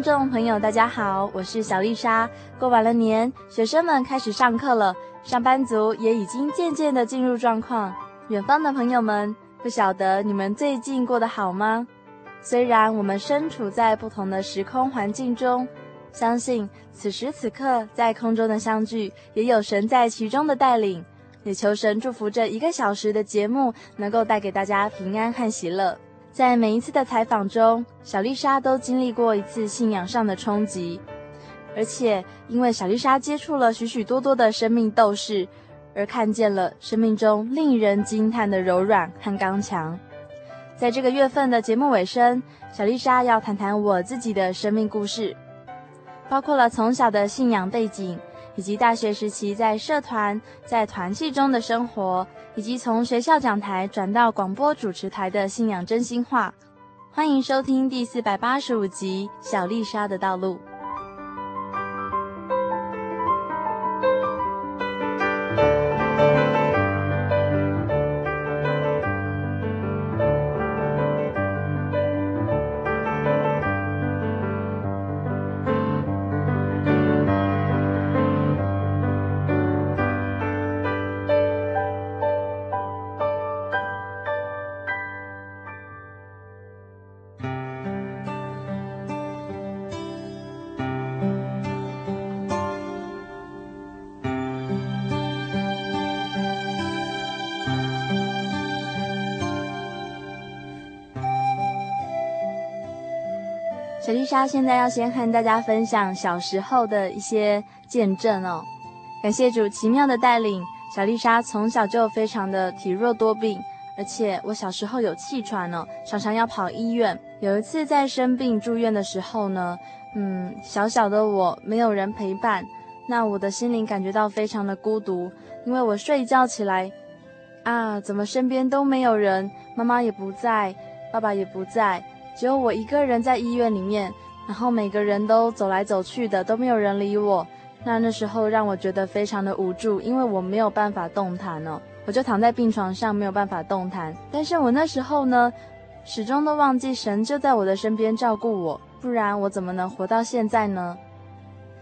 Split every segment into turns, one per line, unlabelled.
听众朋友，大家好，我是小丽莎。过完了年，学生们开始上课了，上班族也已经渐渐的进入状况。远方的朋友们，不晓得你们最近过得好吗？虽然我们身处在不同的时空环境中，相信此时此刻在空中的相聚，也有神在其中的带领。也求神祝福这一个小时的节目，能够带给大家平安和喜乐。在每一次的采访中，小丽莎都经历过一次信仰上的冲击，而且因为小丽莎接触了许许多多的生命斗士，而看见了生命中令人惊叹的柔软和刚强。在这个月份的节目尾声，小丽莎要谈谈我自己的生命故事，包括了从小的信仰背景，以及大学时期在社团、在团契中的生活。以及从学校讲台转到广播主持台的信仰真心话，欢迎收听第四百八十五集《小丽莎的道路》。莎现在要先和大家分享小时候的一些见证哦。感谢主奇妙的带领，小丽莎从小就非常的体弱多病，而且我小时候有气喘哦，常常要跑医院。有一次在生病住院的时候呢，嗯，小小的我没有人陪伴，那我的心灵感觉到非常的孤独，因为我睡觉起来，啊，怎么身边都没有人，妈妈也不在，爸爸也不在。只有我一个人在医院里面，然后每个人都走来走去的，都没有人理我。那那时候让我觉得非常的无助，因为我没有办法动弹哦，我就躺在病床上没有办法动弹。但是我那时候呢，始终都忘记神就在我的身边照顾我，不然我怎么能活到现在呢？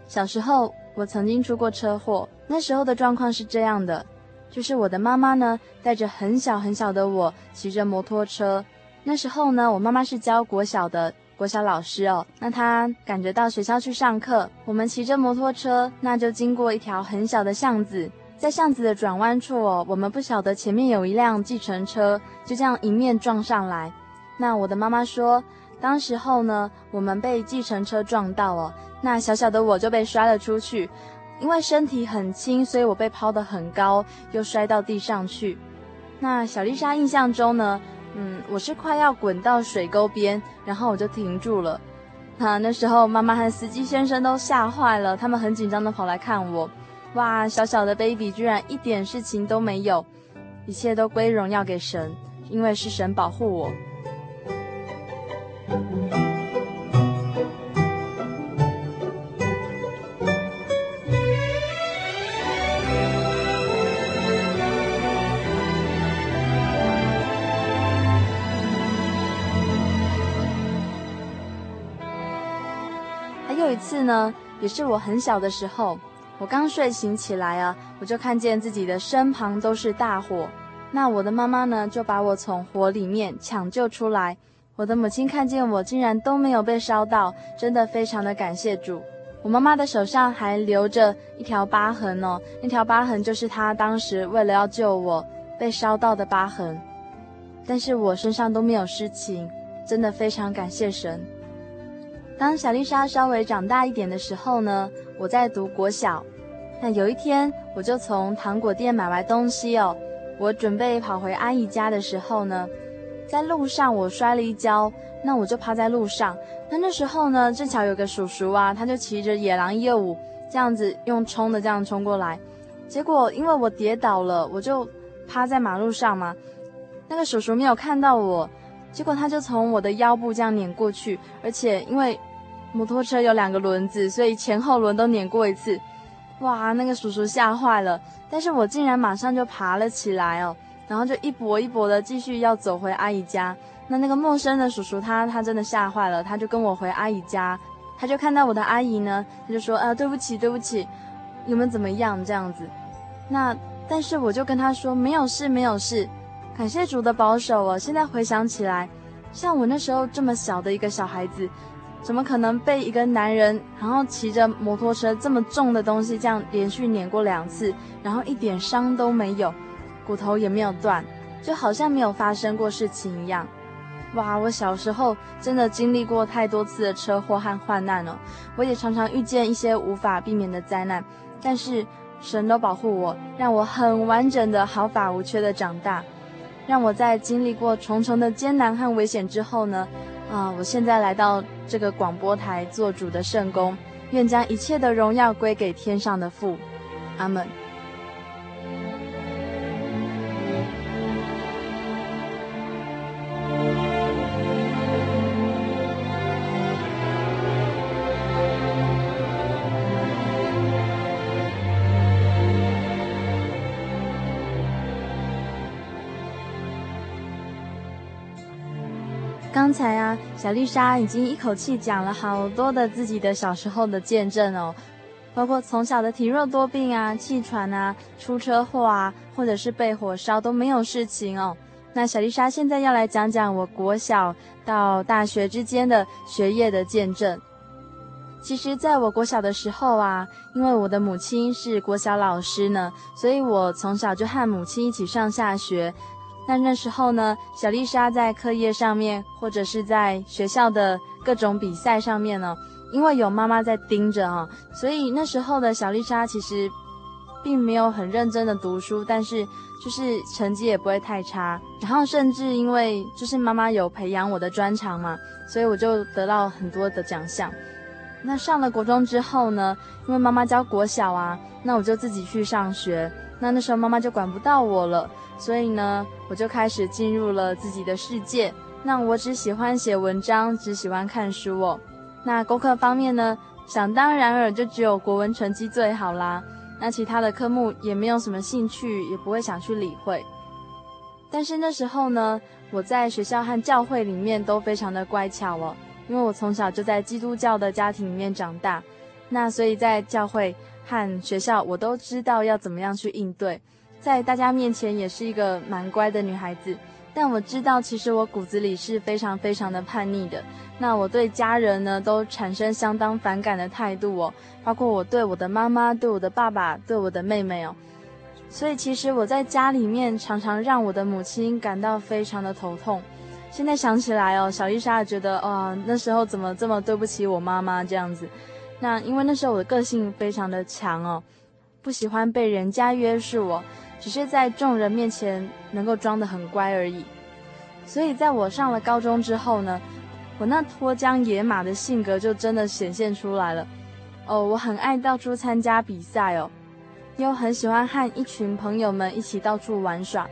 小时候我曾经出过车祸，那时候的状况是这样的，就是我的妈妈呢带着很小很小的我骑着摩托车。那时候呢，我妈妈是教国小的国小老师哦。那她赶着到学校去上课，我们骑着摩托车，那就经过一条很小的巷子，在巷子的转弯处哦，我们不晓得前面有一辆计程车，就这样迎面撞上来。那我的妈妈说，当时候呢，我们被计程车撞到哦，那小小的我就被摔了出去，因为身体很轻，所以我被抛得很高，又摔到地上去。那小丽莎印象中呢，嗯，我是快要滚到水沟边，然后我就停住了。那那时候妈妈和司机先生都吓坏了，他们很紧张的跑来看我。哇，小小的 baby 居然一点事情都没有，一切都归荣耀给神，因为是神保护我。有一次呢，也是我很小的时候，我刚睡醒起来啊，我就看见自己的身旁都是大火。那我的妈妈呢，就把我从火里面抢救出来。我的母亲看见我竟然都没有被烧到，真的非常的感谢主。我妈妈的手上还留着一条疤痕哦，那条疤痕就是她当时为了要救我被烧到的疤痕。但是我身上都没有事情，真的非常感谢神。当小丽莎稍微长大一点的时候呢，我在读国小。那有一天，我就从糖果店买完东西哦。我准备跑回阿姨家的时候呢，在路上我摔了一跤，那我就趴在路上。那那时候呢，正巧有个叔叔啊，他就骑着野狼业务这样子用冲的这样冲过来，结果因为我跌倒了，我就趴在马路上嘛。那个叔叔没有看到我，结果他就从我的腰部这样碾过去，而且因为摩托车有两个轮子，所以前后轮都碾过一次。哇，那个叔叔吓坏了，但是我竟然马上就爬了起来哦，然后就一跛一跛的继续要走回阿姨家。那那个陌生的叔叔他他真的吓坏了，他就跟我回阿姨家，他就看到我的阿姨呢，他就说呃对不起对不起，你们怎么样这样子？那但是我就跟他说没有事没有事，感谢主的保守哦。现在回想起来，像我那时候这么小的一个小孩子。怎么可能被一个男人，然后骑着摩托车这么重的东西这样连续碾过两次，然后一点伤都没有，骨头也没有断，就好像没有发生过事情一样。哇，我小时候真的经历过太多次的车祸和患难了，我也常常遇见一些无法避免的灾难，但是神都保护我，让我很完整的毫发无缺的长大，让我在经历过重重的艰难和危险之后呢，啊，我现在来到这个广播台做主的圣宫，愿将一切的荣耀归给天上的父，阿门。刚才啊，小丽莎已经一口气讲了好多的自己的小时候的见证哦，包括从小的体弱多病啊、气喘啊、出车祸啊，或者是被火烧都没有事情哦。那小丽莎现在要来讲讲我国小到大学之间的学业的见证。其实，在我国小的时候啊，因为我的母亲是国小老师呢，所以我从小就和母亲一起上下学。那那时候呢，小丽莎在课业上面，或者是在学校的各种比赛上面呢，因为有妈妈在盯着啊，所以那时候的小丽莎其实并没有很认真的读书，但是就是成绩也不会太差。然后甚至因为就是妈妈有培养我的专长嘛，所以我就得到很多的奖项。那上了国中之后呢，因为妈妈教国小啊，那我就自己去上学。那那时候妈妈就管不到我了。所以呢，我就开始进入了自己的世界。那我只喜欢写文章，只喜欢看书哦。那功课方面呢，想当然尔就只有国文成绩最好啦。那其他的科目也没有什么兴趣，也不会想去理会。但是那时候呢，我在学校和教会里面都非常的乖巧哦，因为我从小就在基督教的家庭里面长大。那所以在教会和学校，我都知道要怎么样去应对。在大家面前也是一个蛮乖的女孩子，但我知道其实我骨子里是非常非常的叛逆的。那我对家人呢都产生相当反感的态度哦，包括我对我的妈妈、对我的爸爸、对我的妹妹哦。所以其实我在家里面常常让我的母亲感到非常的头痛。现在想起来哦，小丽莎觉得哦，那时候怎么这么对不起我妈妈这样子？那因为那时候我的个性非常的强哦，不喜欢被人家约束哦。只是在众人面前能够装得很乖而已，所以在我上了高中之后呢，我那脱缰野马的性格就真的显现出来了。哦，我很爱到处参加比赛哦，又很喜欢和一群朋友们一起到处玩耍，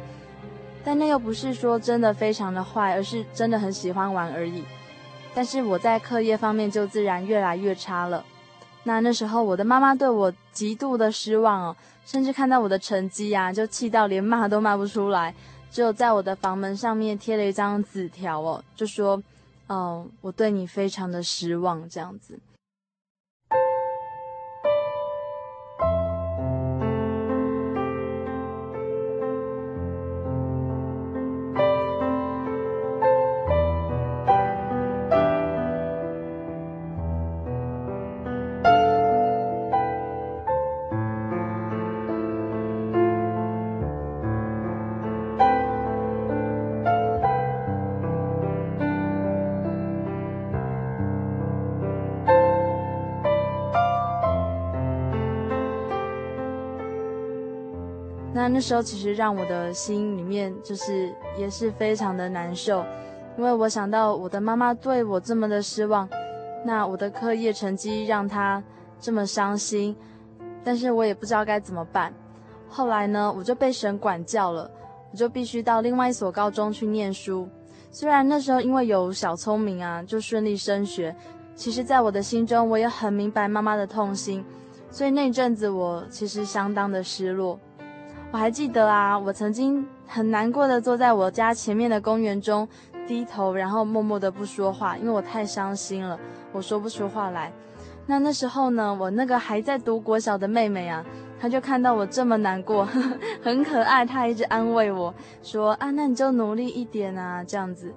但那又不是说真的非常的坏，而是真的很喜欢玩而已。但是我在课业方面就自然越来越差了。那那时候我的妈妈对我极度的失望哦。甚至看到我的成绩呀、啊，就气到连骂都骂不出来，只有在我的房门上面贴了一张纸条哦，就说：“哦，我对你非常的失望。”这样子。那时候其实让我的心里面就是也是非常的难受，因为我想到我的妈妈对我这么的失望，那我的课业成绩让她这么伤心，但是我也不知道该怎么办。后来呢，我就被神管教了，我就必须到另外一所高中去念书。虽然那时候因为有小聪明啊，就顺利升学，其实在我的心中，我也很明白妈妈的痛心，所以那阵子我其实相当的失落。我还记得啊，我曾经很难过的坐在我家前面的公园中，低头，然后默默的不说话，因为我太伤心了，我说不出话来。那那时候呢，我那个还在读国小的妹妹啊，她就看到我这么难过，呵呵，很可爱，她一直安慰我说啊，那你就努力一点啊，这样子。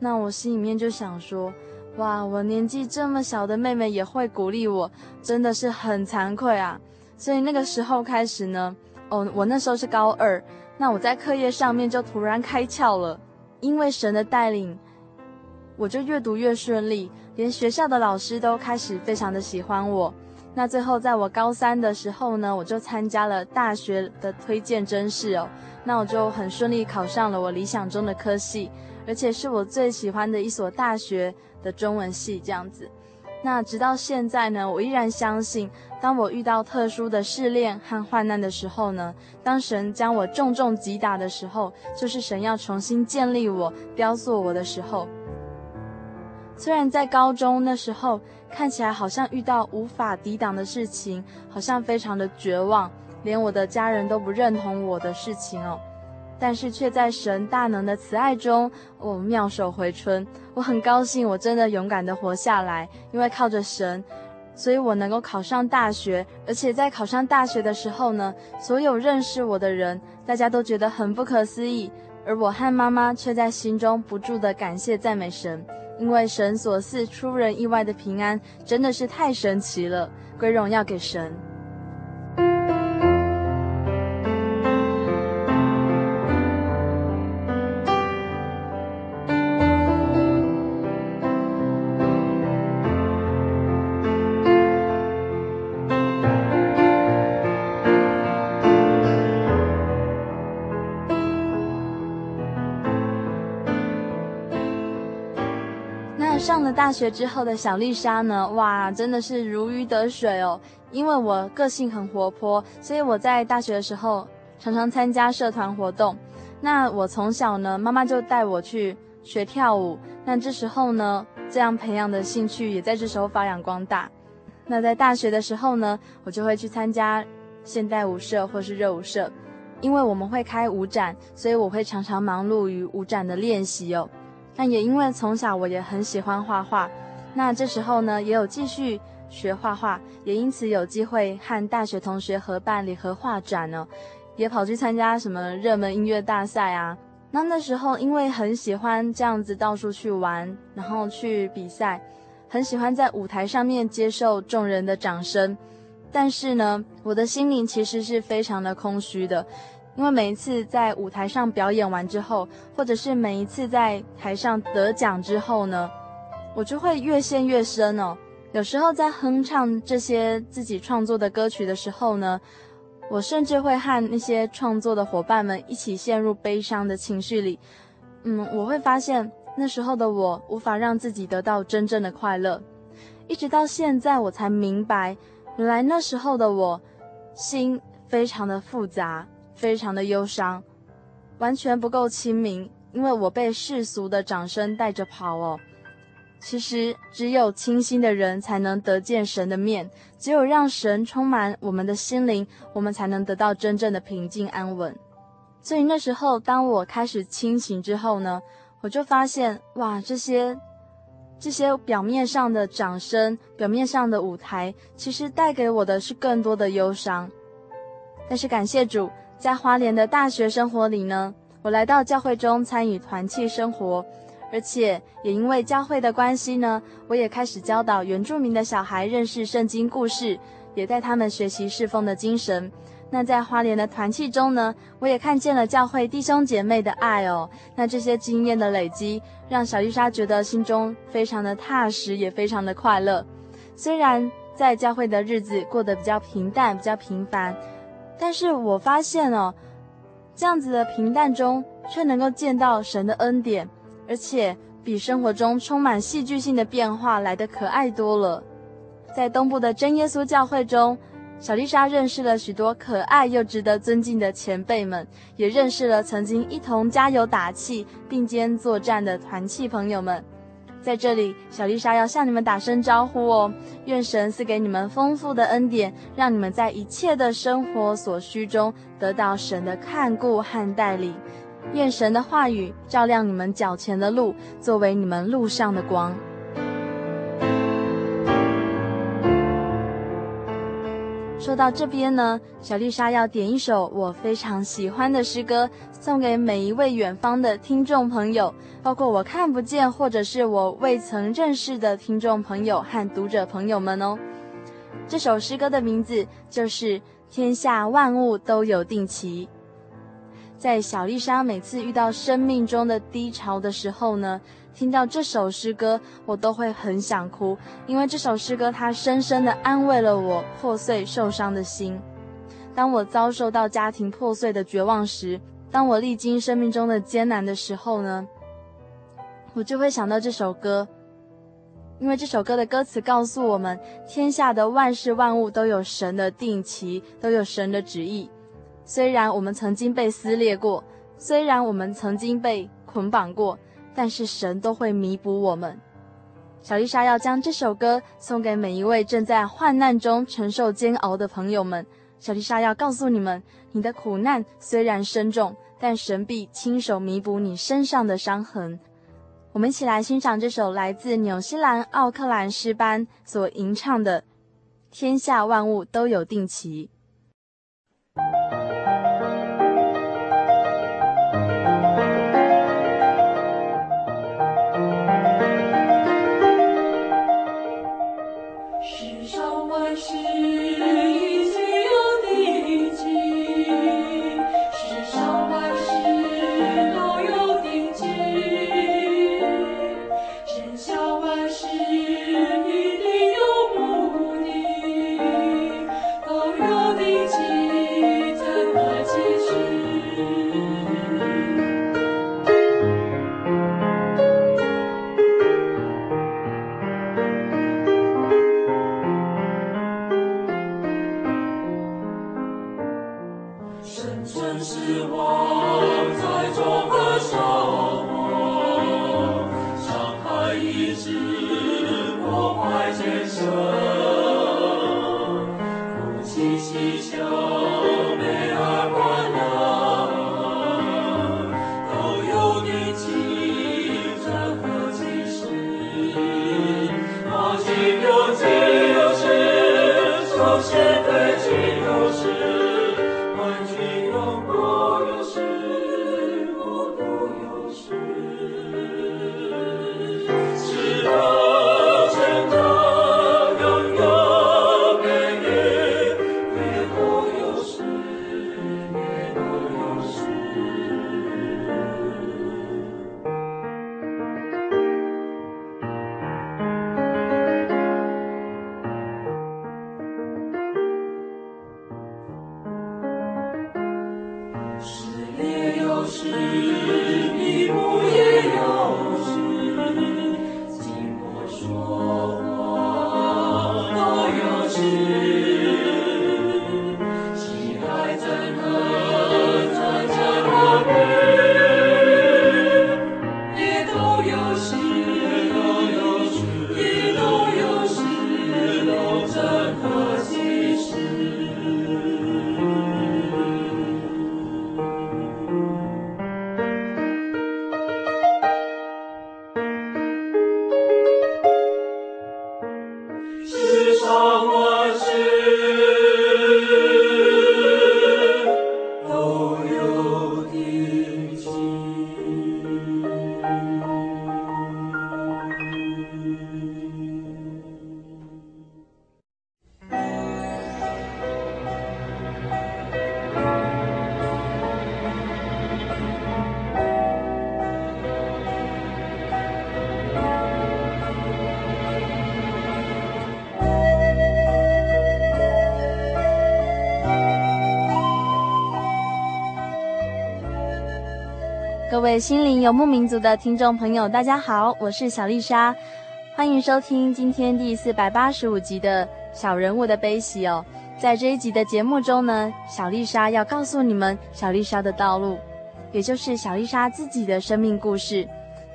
那我心里面就想说，哇，我年纪这么小的妹妹也会鼓励我，真的是很惭愧啊。所以那个时候开始呢。哦，我那时候是高二，那我在课业上面就突然开窍了，因为神的带领，我就越读越顺利，连学校的老师都开始非常的喜欢我。那最后在我高三的时候呢，我就参加了大学的推荐甄试哦，那我就很顺利考上了我理想中的科系，而且是我最喜欢的一所大学的中文系这样子。那直到现在呢，我依然相信，当我遇到特殊的试炼和患难的时候呢，当神将我重重击打的时候，就是神要重新建立我、雕塑我的时候。虽然在高中那时候看起来好像遇到无法抵挡的事情，好像非常的绝望，连我的家人都不认同我的事情哦。但是却在神大能的慈爱中，我、妙手回春。我很高兴，我真的勇敢的活下来，因为靠着神，所以我能够考上大学。而且在考上大学的时候呢，所有认识我的人，大家都觉得很不可思议，而我和妈妈却在心中不住的感谢赞美神，因为神所赐出人意外的平安，真的是太神奇了，归荣耀给神。大学之后的小丽莎呢，哇，真的是如鱼得水哦。因为我个性很活泼，所以我在大学的时候常常参加社团活动。那我从小呢，妈妈就带我去学跳舞。那这时候呢，这样培养的兴趣也在这时候发扬光大。那在大学的时候呢，我就会去参加现代舞社或是热舞社，因为我们会开舞展，所以我会常常忙碌于舞展的练习哦。但也因为从小我也很喜欢画画，那这时候呢，也有继续学画画，也因此有机会和大学同学合办联合画展呢，也跑去参加什么热门音乐大赛啊。那那时候因为很喜欢这样子到处去玩，然后去比赛，很喜欢在舞台上面接受众人的掌声，但是呢，我的心灵其实是非常的空虚的。因为每一次在舞台上表演完之后，或者是每一次在台上得奖之后呢，我就会越陷越深哦。有时候在哼唱这些自己创作的歌曲的时候呢，我甚至会和那些创作的伙伴们一起陷入悲伤的情绪里。嗯，我会发现那时候的我无法让自己得到真正的快乐，一直到现在我才明白，原来那时候的我心非常的复杂。非常的忧伤，完全不够清明，因为我被世俗的掌声带着跑哦。其实只有清心的人才能得见神的面，只有让神充满我们的心灵，我们才能得到真正的平静安稳。所以那时候，当我开始清醒之后呢，我就发现，哇，这些这些表面上的掌声，表面上的舞台，其实带给我的是更多的忧伤。但是感谢主。在花莲的大学生活里呢，我来到教会中参与团契生活，而且也因为教会的关系呢，我也开始教导原住民的小孩认识圣经故事，也带他们学习侍奉的精神。那在花莲的团契中呢，我也看见了教会弟兄姐妹的爱哦。那这些经验的累积，让小丽莎觉得心中非常的踏实，也非常的快乐。虽然在教会的日子过得比较平淡，比较平凡。但是我发现哦，这样子的平淡中，却能够见到神的恩典，而且比生活中充满戏剧性的变化来得可爱多了。在东部的真耶稣教会中，小丽莎认识了许多可爱又值得尊敬的前辈们，也认识了曾经一同加油打气、并肩作战的团契朋友们。在这里，小丽莎要向你们打声招呼哦！愿神赐给你们丰富的恩典，让你们在一切的生活所需中得到神的看顾和带领。愿神的话语照亮你们脚前的路，作为你们路上的光。说到这边呢，小丽莎要点一首我非常喜欢的诗歌，送给每一位远方的听众朋友，包括我看不见或者是我未曾认识的听众朋友和读者朋友们哦。这首诗歌的名字就是《天下万物都有定期》。在小丽莎每次遇到生命中的低潮的时候呢，听到这首诗歌，我都会很想哭，因为这首诗歌它深深地安慰了我破碎受伤的心。当我遭受到家庭破碎的绝望时，当我历经生命中的艰难的时候呢，我就会想到这首歌，因为这首歌的歌词告诉我们，天下的万事万物都有神的定期，都有神的旨意。虽然我们曾经被撕裂过，虽然我们曾经被捆绑过，但是神都会弥补我们。小丽莎要将这首歌送给每一位正在患难中承受煎熬的朋友们。小丽莎要告诉你们，你的苦难虽然深重，但神必亲手弥补你身上的伤痕。我们一起来欣赏这首来自纽西兰奥克兰诗班所吟唱的《天下万物都有定期》。位心灵游牧民族的听众朋友，大家好，我是小丽莎，欢迎收听今天第四百八十五集的小人物的悲喜哦。在这一集的节目中呢，小丽莎要告诉你们小丽莎的道路，也就是小丽莎自己的生命故事。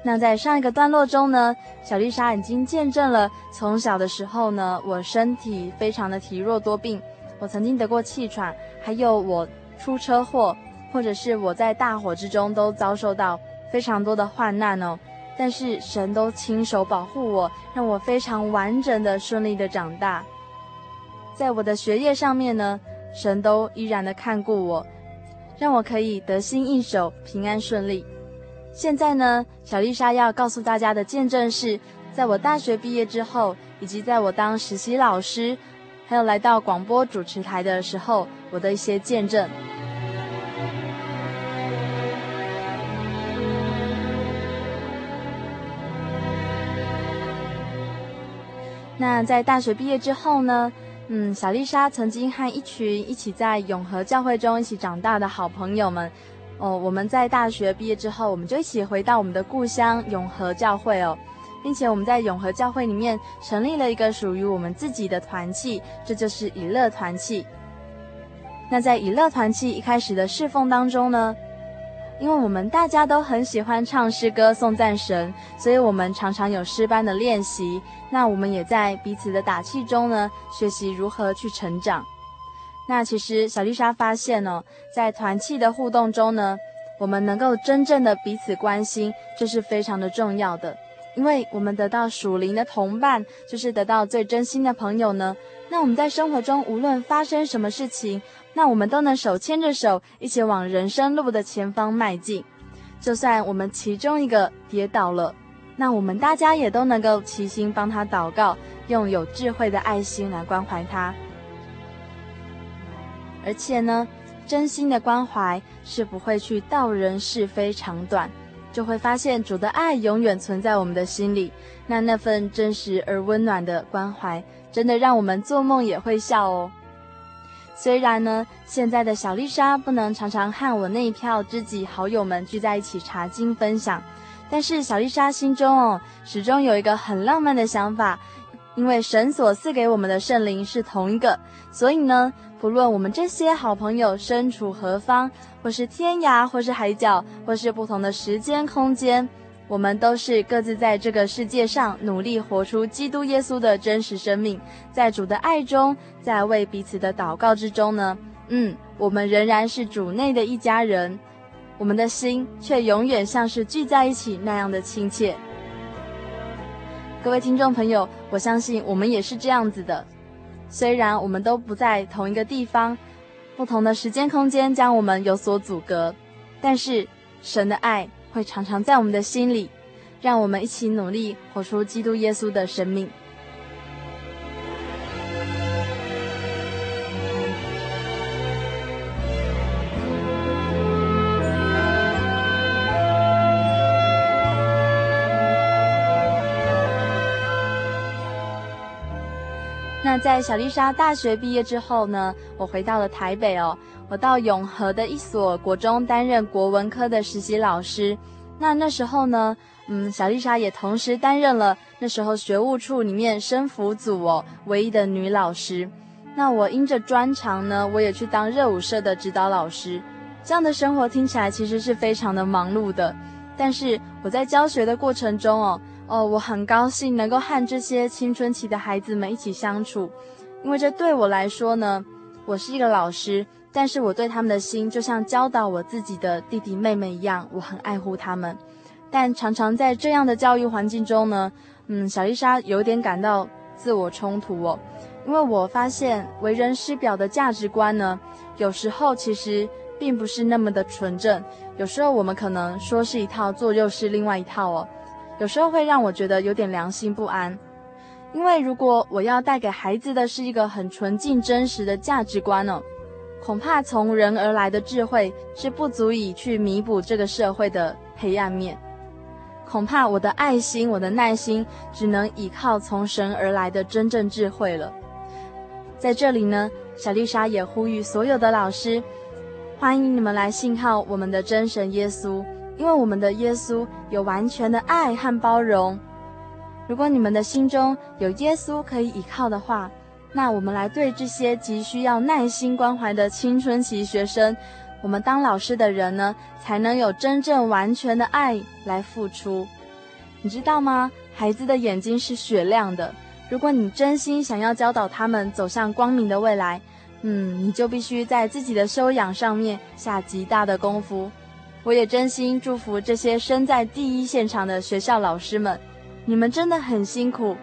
那在上一个段落中呢，小丽莎已经见证了从小的时候呢，我身体非常的体弱多病，我曾经得过气喘，还有我出车祸。或者是我在大火之中都遭受到非常多的患难哦，但是神都亲手保护我，让我非常完整的顺利的长大。在我的学业上面呢，神都依然的看顾我，让我可以得心应手，平安顺利。现在呢，小丽莎要告诉大家的见证是，在我大学毕业之后，以及在我当实习老师，还有来到广播主持台的时候，我的一些见证。那在大学毕业之后呢，嗯，小丽莎曾经和一群一起在永和教会中一起长大的好朋友们，哦，我们在大学毕业之后，我们就一起回到我们的故乡永和教会哦，并且我们在永和教会里面成立了一个属于我们自己的团契，这就是以乐团契。那在以乐团契一开始的侍奉当中呢，因为我们大家都很喜欢唱诗歌送赞神，所以我们常常有诗班的练习。那我们也在彼此的打气中呢，学习如何去成长。那其实小丽莎发现哦，在团契的互动中呢，我们能够真正的彼此关心，这是非常的重要的。因为我们得到属灵的同伴，就是得到最真心的朋友呢。那我们在生活中无论发生什么事情，那我们都能手牵着手，一起往人生路的前方迈进。就算我们其中一个跌倒了，那我们大家也都能够齐心帮他祷告，用有智慧的爱心来关怀他。而且呢，真心的关怀是不会去道人是非长短，就会发现主的爱永远存在我们的心里。那那份真实而温暖的关怀，真的让我们做梦也会笑哦。虽然呢，现在的小丽莎不能常常和我那一票知己好友们聚在一起查经分享，但是小丽莎心中哦，始终有一个很浪漫的想法，因为神所赐给我们的圣灵是同一个，所以呢，不论我们这些好朋友身处何方，或是天涯，或是海角，或是不同的时间空间。我们都是各自在这个世界上努力活出基督耶稣的真实生命，在主的爱中，在为彼此的祷告之中呢，嗯，我们仍然是主内的一家人，我们的心却永远像是聚在一起那样的亲切。各位听众朋友，我相信我们也是这样子的，虽然我们都不在同一个地方，不同的时间空间将我们有所阻隔，但是神的爱。会常常在我们的心里，让我们一起努力活出基督耶稣的生命。那在小丽莎大学毕业之后呢，我回到了台北哦。我到永和的一所国中担任国文科的实习老师。那那时候呢，嗯，小丽莎也同时担任了那时候学务处里面生辅组哦唯一的女老师。那我因着专长呢，我也去当热舞社的指导老师。这样的生活听起来其实是非常的忙碌的。但是我在教学的过程中哦，哦，我很高兴能够和这些青春期的孩子们一起相处，因为这对我来说呢，我是一个老师。但是我对他们的心就像教导我自己的弟弟妹妹一样，我很爱护他们。但常常在这样的教育环境中呢，嗯，小丽莎有点感到自我冲突哦，因为我发现为人师表的价值观呢，有时候其实并不是那么的纯正。有时候我们可能说是一套，做又是另外一套哦。有时候会让我觉得有点良心不安，因为如果我要带给孩子的是一个很纯净真实的价值观呢，恐怕从人而来的智慧是不足以去弥补这个社会的黑暗面，恐怕我的爱心、我的耐心只能依靠从神而来的真正智慧了。在这里呢，小丽莎也呼吁所有的老师，欢迎你们来信靠我们的真神耶稣，因为我们的耶稣有完全的爱和包容。如果你们的心中有耶稣可以依靠的话，那我们来对这些急需要耐心关怀的青春期学生，我们当老师的人呢，才能有真正完全的爱来付出。你知道吗？孩子的眼睛是雪亮的。如果你真心想要教导他们走向光明的未来，嗯，你就必须在自己的修养上面下极大的功夫。我也真心祝福这些身在第一现场的学校老师们，你们真的很辛苦。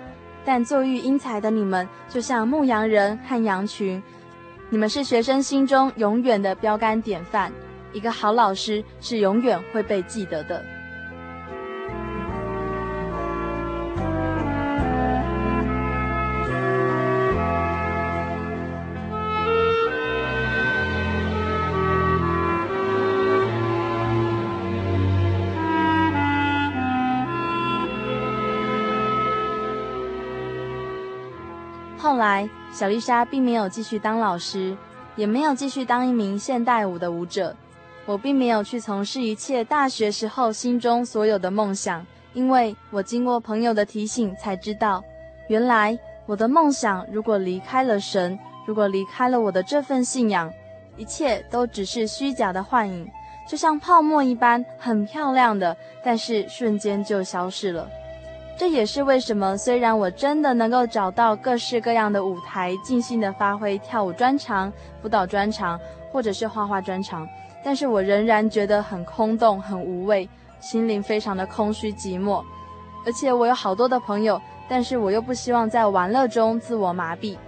但作育英才的你们，就像牧羊人和羊群，你们是学生心中永远的标杆典范。一个好老师是永远会被记得的。小丽莎并没有继续当老师，也没有继续当一名现代舞的舞者。我并没有去从事一切大学时候心中所有的梦想，因为我经过朋友的提醒才知道，原来我的梦想如果离开了神，如果离开了我的这份信仰，一切都只是虚假的幻影，就像泡沫一般，很漂亮的，但是瞬间就消失了。这也是为什么，虽然我真的能够找到各式各样的舞台，尽兴的发挥跳舞专长、舞蹈专长，或者是画画专长，但是我仍然觉得很空洞、很无味，心灵非常的空虚寂寞。而且我有好多的朋友，但是我又不希望在玩乐中自我麻痹，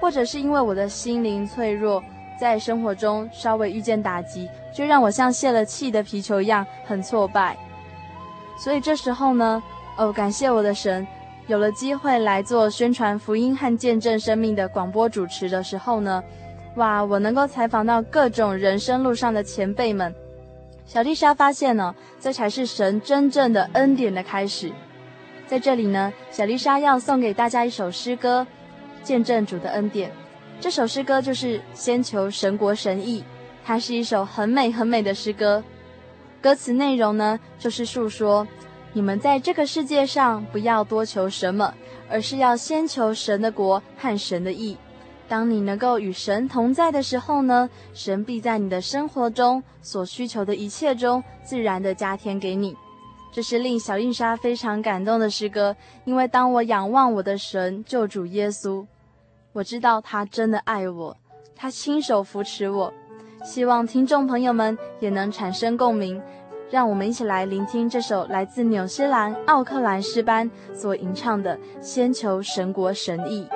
或者是因为我的心灵脆弱，在生活中稍微遇见打击，就让我像泄了气的皮球一样很挫败。所以这时候呢，哦，感谢我的神，有了机会来做宣传福音和见证生命的广播主持的时候呢，哇，我能够采访到各种人生路上的前辈们。小丽莎发现呢，这才是神真正的恩典的开始。在这里呢，小丽莎要送给大家一首诗歌，见证主的恩典。这首诗歌就是《先求神国神意》，它是一首很美很美的诗歌。歌词内容呢，就是诉说。你们在这个世界上不要多求什么，而是要先求神的国和神的义。当你能够与神同在的时候呢，神必在你的生活中所需求的一切中自然地加添给你。这是令小印莎非常感动的诗歌，因为当我仰望我的神救主耶稣，我知道他真的爱我，他亲手扶持我。希望听众朋友们也能产生共鸣。让我们一起来聆听这首来自纽西兰奥克兰诗班所吟唱的《先求神国神意》。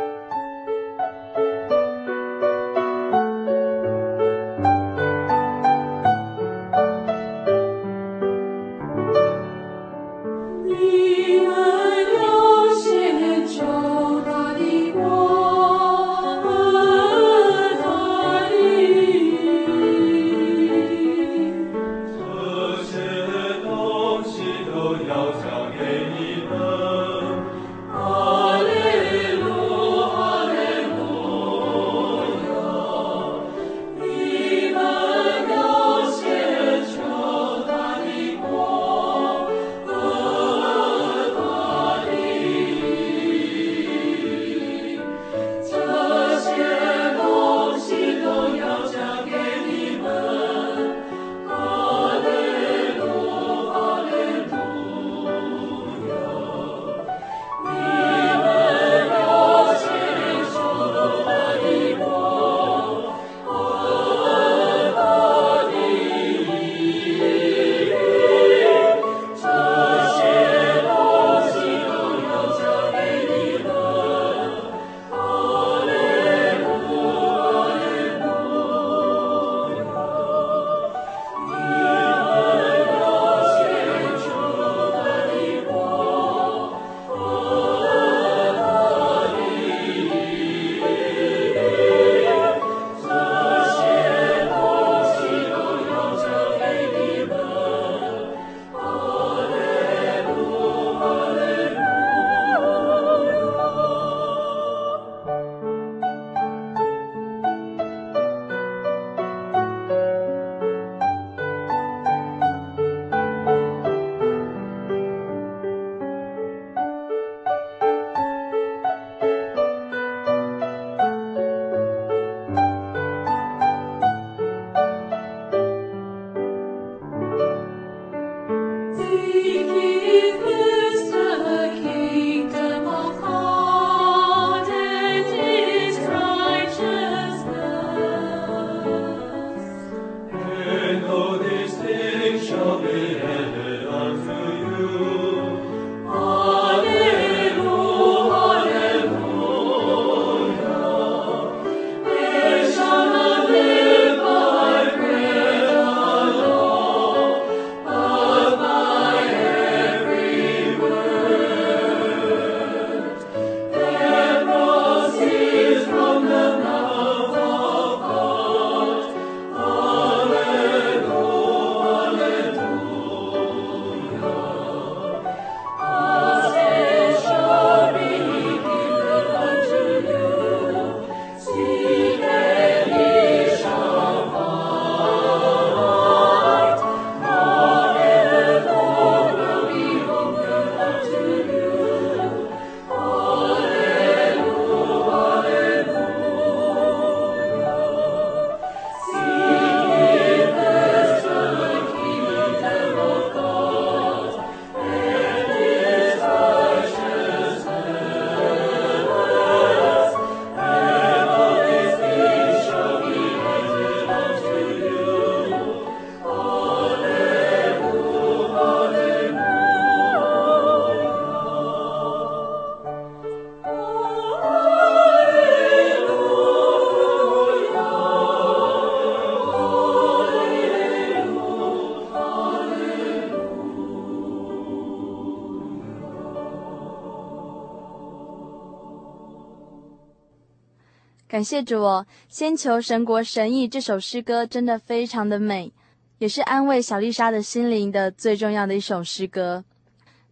感谢主哦！先求神国神意这首诗歌真的非常的美，也是安慰小丽莎的心灵的最重要的一首诗歌。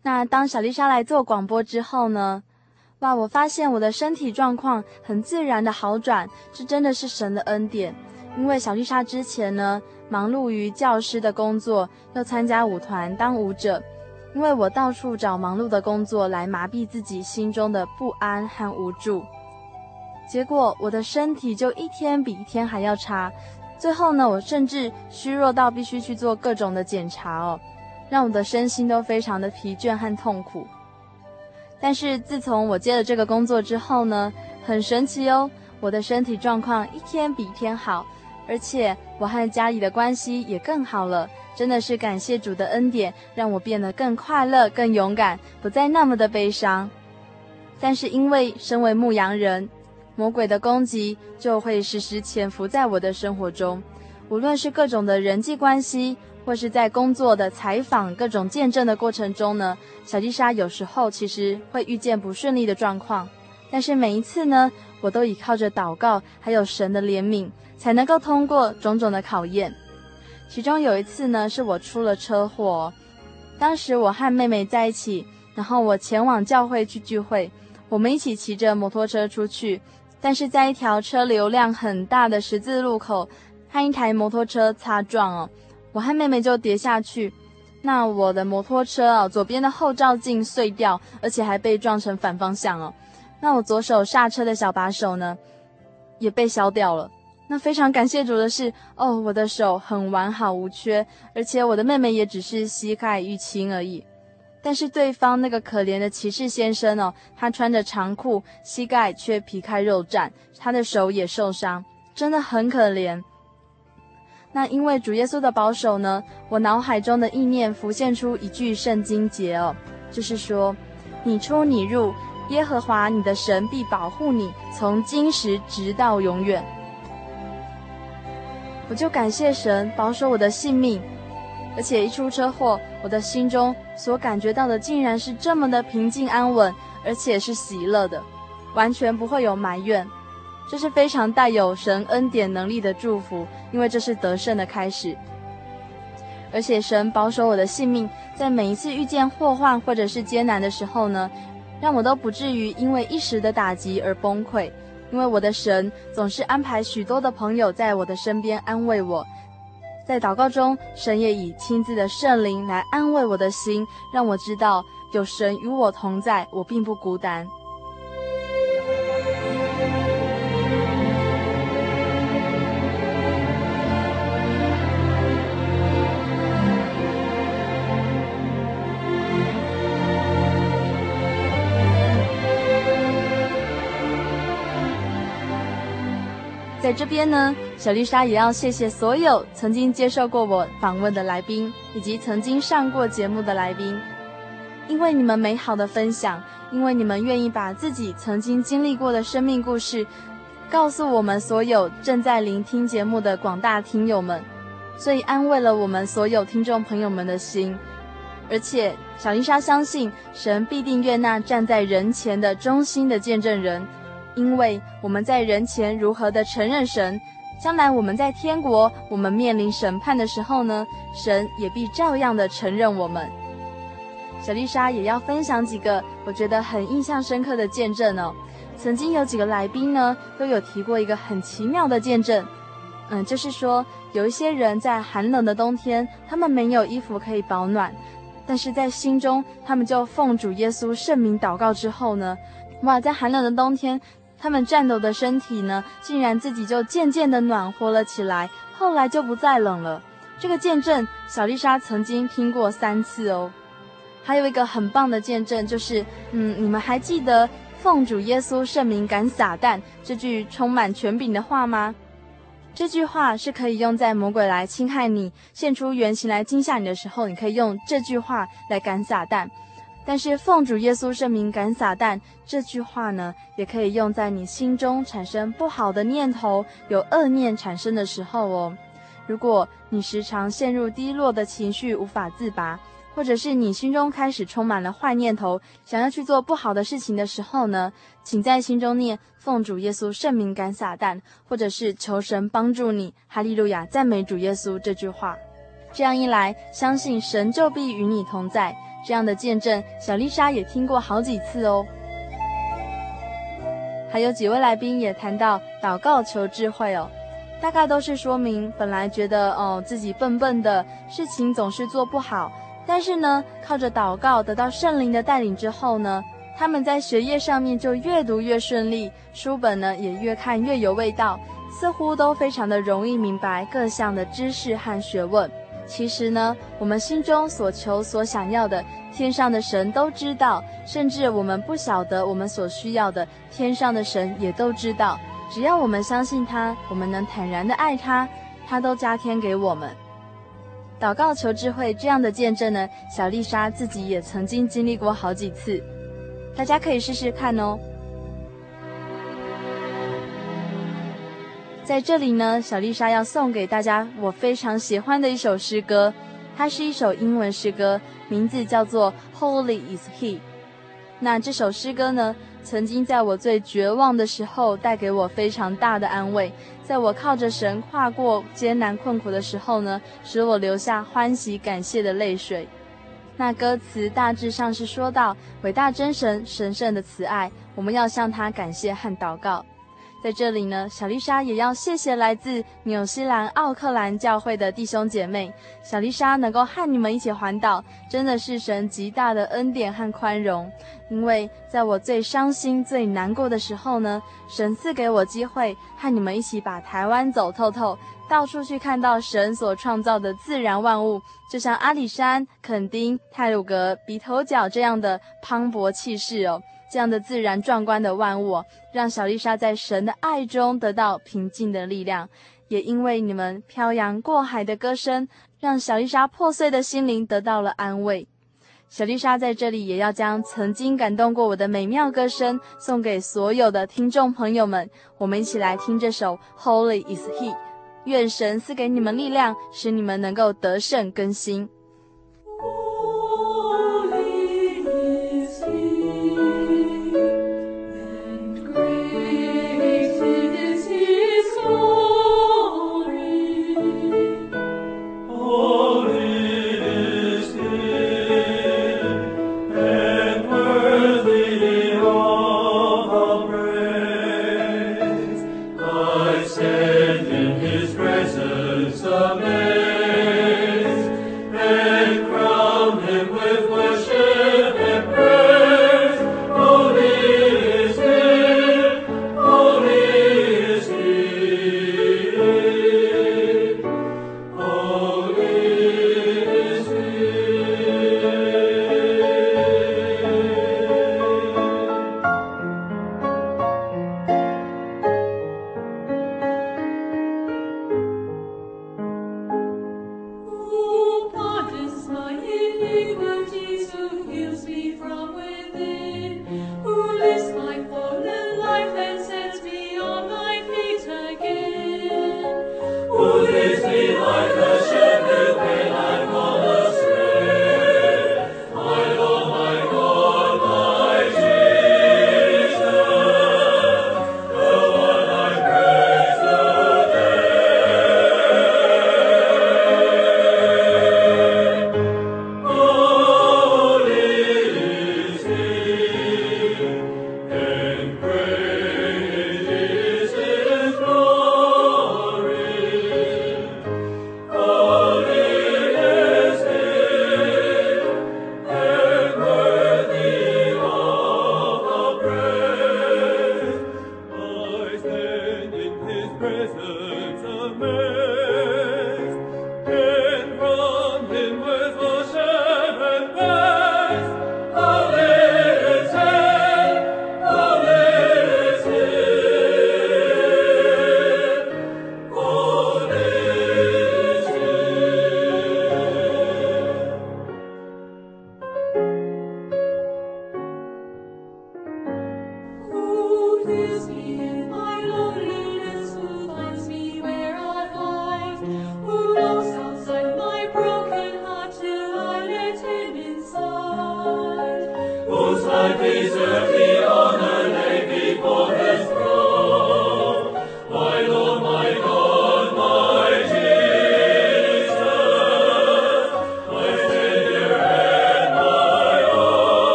那当小丽莎来做广播之后呢，哇，我发现我的身体状况很自然的好转，这真的是神的恩典。因为小丽莎之前呢，忙碌于教师的工作，又参加舞团当舞者。因为我到处找忙碌的工作来麻痹自己心中的不安和无助，结果我的身体就一天比一天还要差。最后呢，我甚至虚弱到必须去做各种的检查哦，让我的身心都非常的疲倦和痛苦。但是自从我接了这个工作之后呢，很神奇哦，我的身体状况一天比一天好，而且我和家里的关系也更好了。真的是感谢主的恩典，让我变得更快乐、更勇敢，不再那么的悲伤。但是因为身为牧羊人，魔鬼的攻击就会时时潜伏在我的生活中。无论是各种的人际关系，或是在工作的采访、各种见证的过程中呢，小丽莎有时候其实会遇见不顺利的状况。但是每一次呢，我都依靠着祷告，还有神的怜悯，才能够通过种种的考验。其中有一次呢，是我出了车祸。当时我和妹妹在一起，然后我前往教会去聚会，我们一起骑着摩托车出去。但是在一条车流量很大的十字路口，和一台摩托车擦撞哦，我和妹妹就跌下去。那我的摩托车啊，左边的后照镜碎掉，而且还被撞成反方向哦。那我左手刹车的小把手呢，也被削掉了。那非常感谢主的是，哦，我的手很完好无缺，而且我的妹妹也只是膝盖淤青而已。但是对方那个可怜的骑士先生哦，他穿着长裤，膝盖却皮开肉绽，他的手也受伤，真的很可怜。那因为主耶稣的保守呢，我脑海中的意念浮现出一句圣经节哦，就是说：“你出你入，耶和华你的神必保护你，从今时直到永远。”我就感谢神保守我的性命，而且一出车祸，我的心中所感觉到的竟然是这么的平静安稳，而且是喜乐的，完全不会有埋怨。这是非常带有神恩典能力的祝福，因为这是得胜的开始。而且神保守我的性命，在每一次遇见祸患或者是艰难的时候呢，让我都不至于因为一时的打击而崩溃。因为我的神总是安排许多的朋友在我的身边安慰我，在祷告中，神也以亲自的圣灵来安慰我的心，让我知道有神与我同在，我并不孤单。在这边呢，小丽莎也要谢谢所有曾经接受过我访问的来宾，以及曾经上过节目的来宾，因为你们美好的分享，因为你们愿意把自己曾经经历过的生命故事，告诉我们所有正在聆听节目的广大听友们，所以安慰了我们所有听众朋友们的心。而且，小丽莎相信神必定悦纳站在人前的忠心的见证人。因为我们在人前如何的承认神，将来我们在天国，我们面临审判的时候呢，神也必照样的承认我们。小丽莎也要分享几个我觉得很印象深刻的见证哦。曾经有几个来宾呢，都有提过一个很奇妙的见证，嗯，就是说有一些人在寒冷的冬天，他们没有衣服可以保暖，但是在心中，他们就奉主耶稣圣名祷告之后呢，哇，在寒冷的冬天。他们颤抖的身体呢，竟然自己就渐渐的暖和了起来，后来就不再冷了。这个见证，小丽莎曾经听过三次哦。还有一个很棒的见证，就是，嗯，你们还记得“奉主耶稣圣名赶撒旦”这句充满权柄的话吗？这句话是可以用在魔鬼来侵害你、现出原形来惊吓你的时候，你可以用这句话来赶撒旦。但是奉主耶稣圣名赶撒旦这句话呢，也可以用在你心中产生不好的念头、有恶念产生的时候哦。如果你时常陷入低落的情绪无法自拔，或者是你心中开始充满了坏念头，想要去做不好的事情的时候呢，请在心中念“奉主耶稣圣名赶撒旦”，或者是求神帮助你“哈利路亚，赞美主耶稣”这句话。这样一来，相信神就必与你同在。这样的见证，小丽莎也听过好几次哦。还有几位来宾也谈到祷告求智慧哦，大概都是说明本来觉得哦自己笨笨的，事情总是做不好。但是呢，靠着祷告得到圣灵的带领之后呢，他们在学业上面就越读越顺利，书本呢也越看越有味道，似乎都非常的容易明白各项的知识和学问。其实呢，我们心中所求所想要的，天上的神都知道，甚至我们不晓得我们所需要的，天上的神也都知道。只要我们相信他，我们能坦然的爱他，他都加添给我们。祷告求智慧这样的见证呢，小丽莎自己也曾经经历过好几次，大家可以试试看哦。在这里呢，小丽莎要送给大家我非常喜欢的一首诗歌，它是一首英文诗歌，名字叫做《Holy Is He》。那这首诗歌呢，曾经在我最绝望的时候，带给我非常大的安慰。在我靠着神跨过艰难困苦的时候呢，使我流下欢喜感谢的泪水。那歌词大致上是说到伟大真神神圣的慈爱，我们要向他感谢和祷告。在这里呢，小丽莎也要谢谢来自纽西兰奥克兰教会的弟兄姐妹。小丽莎能够和你们一起环岛，真的是神极大的恩典和宽容。因为在我最伤心、最难过的时候呢，神赐给我机会和你们一起把台湾走透透，到处去看到神所创造的自然万物，就像阿里山、垦丁、太鲁阁、鼻头角这样的磅礴气势哦。这样的自然壮观的万物，让小丽莎在神的爱中得到平静的力量。也因为你们漂洋过海的歌声，让小丽莎破碎的心灵得到了安慰。小丽莎在这里也要将曾经感动过我的美妙歌声送给所有的听众朋友们。我们一起来听这首《Holy Is He》，愿神赐给你们力量，使你们能够得胜更新。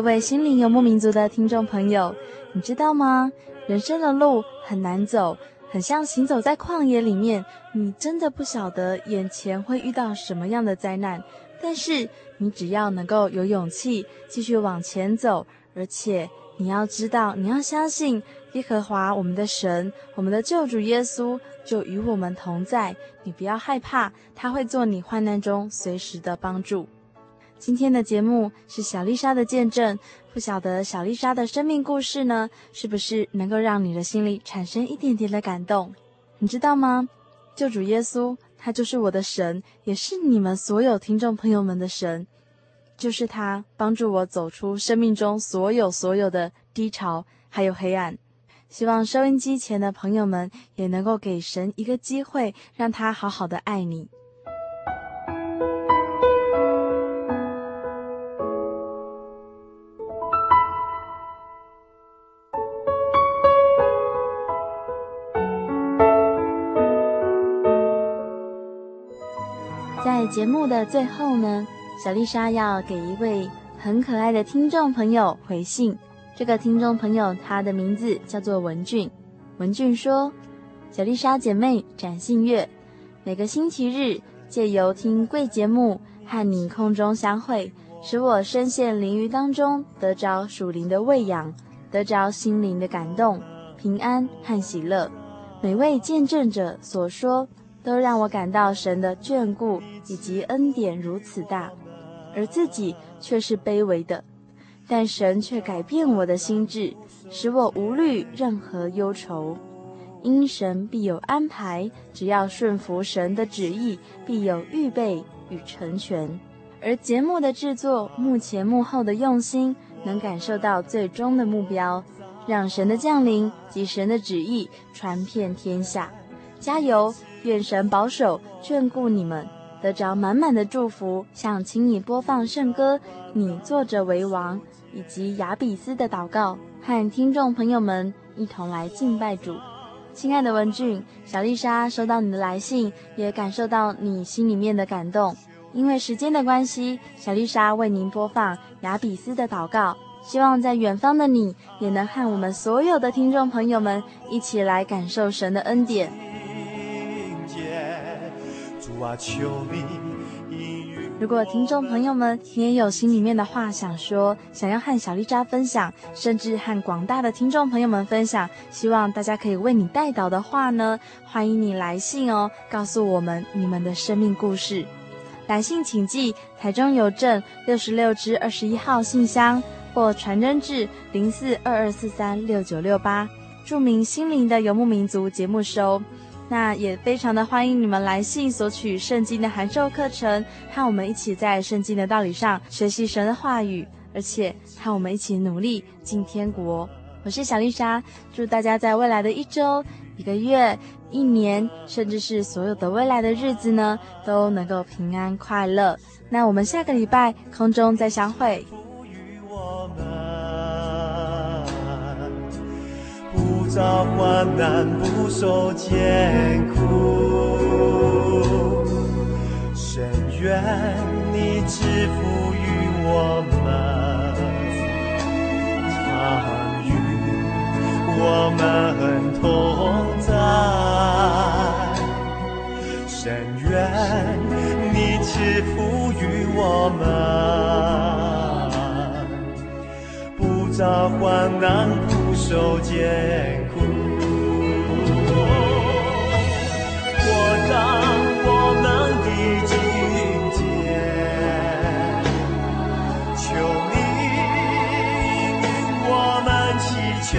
各位心灵游牧民族的听众朋友，你知道吗？人生的路很难走，很像行走在旷野里面，你真的不晓得眼前会遇到什么样的灾难。但是你只要能够有勇气继续往前走，而且你要知道，你要相信耶和华我们的神，我们的救主耶稣就与我们同在。你不要害怕，他会做你患难中随时的帮助。今天的节目是小丽莎的见证，不晓得小丽莎的生命故事呢，是不是能够让你的心里产生一点点的感动？你知道吗？救主耶稣，他就是我的神，也是你们所有听众朋友们的神，就是他帮助我走出生命中所有所有的低潮还有黑暗。希望收音机前的朋友们也能够给神一个机会，让他好好的爱你。节目的最后呢，小丽莎要给一位很可爱的听众朋友回信。这个听众朋友他的名字叫做文俊。文俊说：“小丽莎姐妹展信乐，每个星期日借由听贵节目和你空中相会，使我深陷灵欲当中，得着属灵的喂养，得着心灵的感动、平安和喜乐。每位见证者所说。”都让我感到神的眷顾以及恩典如此大，而自己却是卑微的，但神却改变我的心志，使我无虑任何忧愁。因神必有安排，只要顺服神的旨意，必有预备与成全。而节目的制作，幕前幕后的用心，能感受到最终的目标，让神的降临及神的旨意传遍天下。加油！愿神保守眷顾你们，得着满满的祝福。想请你播放圣歌《你坐着为王》，以及雅比斯的祷告，和听众朋友们一同来敬拜主。亲爱的文俊，小丽莎收到你的来信，也感受到你心里面的感动。因为时间的关系，小丽莎为您播放雅比斯的祷告，希望在远方的你也能和我们所有的听众朋友们一起来感受神的恩典。如果听众朋友们你也有心里面的话想说，想要和小丽莎分享，甚至和广大的听众朋友们分享，希望大家可以为你代导的话呢，欢迎你来信哦，告诉我们你们的生命故事。来信请寄台中邮政六十六支二十一号信箱，或传真至零四二二四三六九六八，注明心灵的游牧民族节目收。那也非常的欢迎你们来信索取圣经的函授课程，和我们一起在圣经的道理上学习神的话语，而且和我们一起努力进天国。我是小丽莎，祝大家在未来的一周、一个月、一年，甚至是所有的未来的日子呢，都能够平安快乐。那我们下个礼拜空中再相会。遭患难不受艰苦，深愿你赐福于我们，常与我们同在。深愿你赐福于我们，不遭患难不受艰苦，我让我们抵住艰。求你，
我们祈求。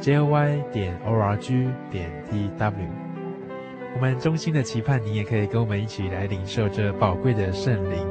jy 点 org 点 tw。我们衷心的期盼，你也可以跟我们一起来领受这宝贵的圣灵。